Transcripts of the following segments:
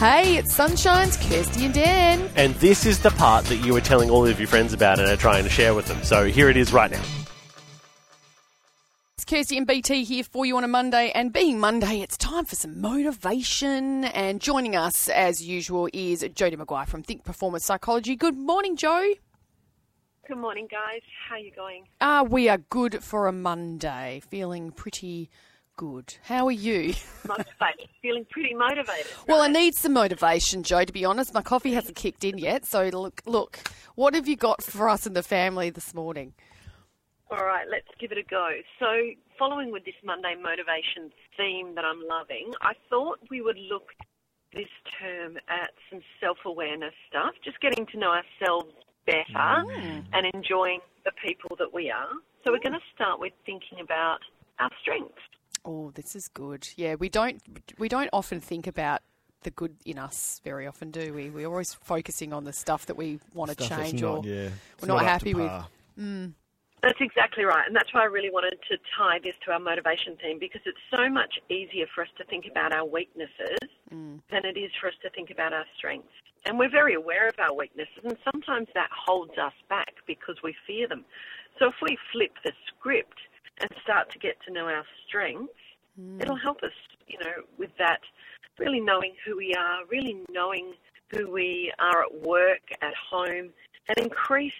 Hey, it's Sunshine's Kirsty and Dan. And this is the part that you were telling all of your friends about and are trying to share with them. So here it is right now. It's Kirsty and BT here for you on a Monday. And being Monday, it's time for some motivation. And joining us, as usual, is Jodie McGuire from Think Performance Psychology. Good morning, Joe. Good morning, guys. How are you going? Ah, we are good for a Monday. Feeling pretty good. How are you? Motivated. Feeling pretty motivated. Well, I need some motivation, Joe, to be honest. My coffee hasn't kicked in yet. So, look, look, what have you got for us in the family this morning? All right, let's give it a go. So, following with this Monday motivation theme that I'm loving, I thought we would look this term at some self awareness stuff, just getting to know ourselves better mm. and enjoying the people that we are. So, we're going to start with thinking about our strengths. Oh, this is good. Yeah, we don't we don't often think about the good in us very often, do we? We're always focusing on the stuff that we want to change not- or yeah, we're it's not, happy with. par. Mm. That's exactly right. And that's why I really wanted to tie this to our motivation theme because it's so much easier for us to think about our weaknesses mm. than it is for us to think about our strengths. And we're very aware of our weaknesses, and sometimes that holds us back because we fear them. So if we flip the script and start to get to know our strengths, hmm. it'll help us, you know, with that really knowing who we are, really knowing who we are at work, at home, and increase,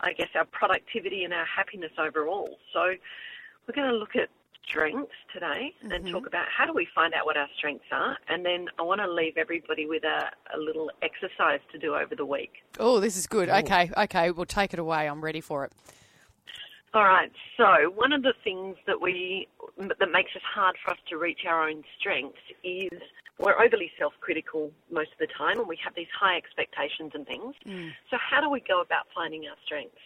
I guess, our productivity and our happiness overall. So we're going to look at strengths today and mm-hmm. talk about how do we find out what our strengths are, and then I want to leave everybody with a, a little exercise to do over the week. Oh, this is good. Okay, okay, we'll take it away. I'm ready for it. All right. So one of the things that we that makes it hard for us to reach our own strengths is we're overly self-critical most of the time, and we have these high expectations and things. Mm. So how do we go about finding our strengths?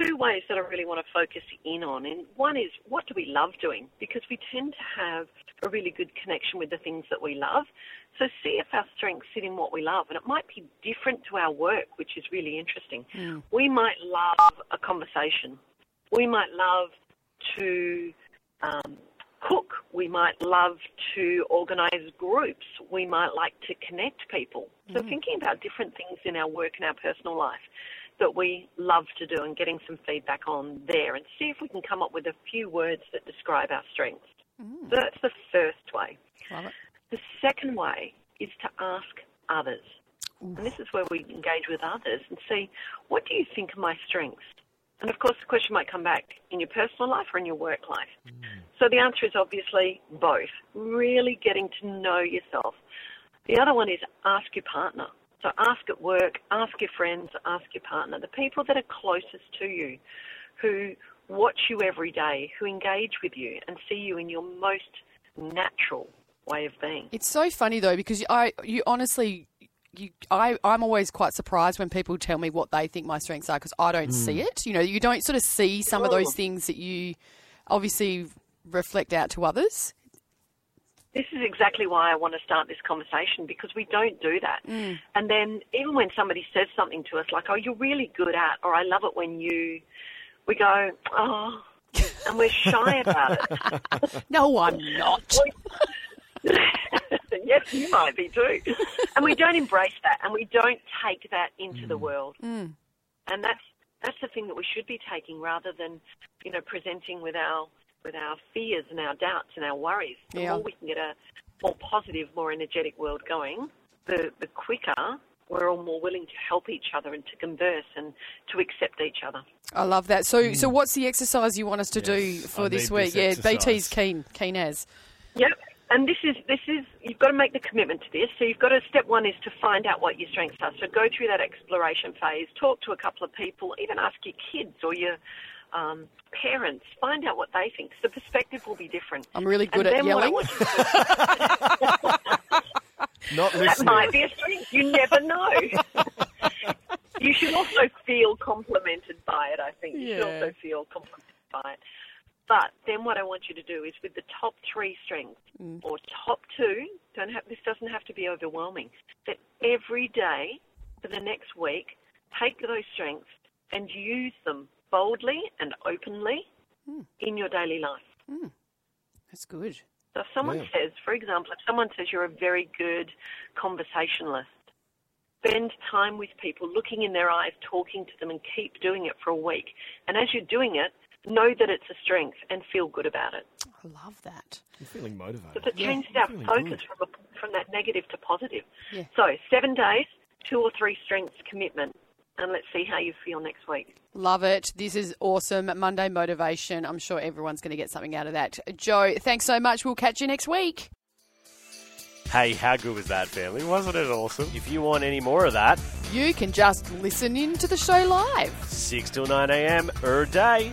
Two ways that I really want to focus in on, and one is what do we love doing? Because we tend to have a really good connection with the things that we love. So see if our strengths sit in what we love, and it might be different to our work, which is really interesting. Mm. We might love a conversation. We might love to um, cook. We might love to organise groups. We might like to connect people. So thinking about different things in our work and our personal life that we love to do and getting some feedback on there and see if we can come up with a few words that describe our strengths. So that's the first way. The second way is to ask others. And this is where we engage with others and see what do you think are my strengths? And of course, the question might come back in your personal life or in your work life. Mm. So the answer is obviously both. Really getting to know yourself. The other one is ask your partner. So ask at work, ask your friends, ask your partner, the people that are closest to you, who watch you every day, who engage with you and see you in your most natural way of being. It's so funny though because I, you honestly, you, I, I'm always quite surprised when people tell me what they think my strengths are because I don't see hmm. it. You know, you don't sort of see some of those things that you obviously reflect out to others. This is exactly why I want to start this conversation because we don't do that. Mm. And then even when somebody says something to us like, "Oh, you're really good at," or "I love it when you," we go, "Oh," and we're shy about it. No, I'm not. yes, you might be too. And we don't embrace that, and we don't take that into the mm. world. Mm. And that's that's the thing that we should be taking, rather than you know presenting with our with our fears and our doubts and our worries. The Yeah. more we can get a more positive, more energetic world going, the the quicker we're all more willing to help each other and to converse and to accept each other. I love that. So, mm. so what's the exercise you want us to do for I this week? this yeah, BT's exercise. keen, keen as. Yep. And this is this is you've got to make the commitment to this. So you've got to step one is to find out what your strengths are. So go through that exploration phase. Talk to a couple of people. Even ask your kids or your um, parents. Find out what they think. The perspective will be different. I'm really good and at then what I yelling. want you to do- Not that might be a strength. You never know. you should also feel complimented by it. I think you should also feel complimented by it. But then what I want you to do is with the top three strengths mm. or top two, don't have this doesn't have to be overwhelming. That every day for the next week, take those strengths and use them boldly and openly hmm. in your daily life. Hmm. That's good. So if someone Yeah. says, for example, if someone says you're a very good conversationalist, spend time with people, looking in their eyes, talking to them, and keep doing it for a week. And as you're doing it, know that it's a strength and feel good about it. I love that. I'm feeling motivated. Because it changes I'm our focus good. from, a, from that negative to positive. Yeah. So seven days, two or three strengths commitment, and let's see how you feel next week. Love it. This is awesome. Monday motivation. I'm sure everyone's going to get something out of that. Joe, thanks so much. We'll catch you next week. Hey, how good was that, family? Wasn't it awesome? If you want any more of that, You can just listen in to the show live. 6 till 9 a.m. er day.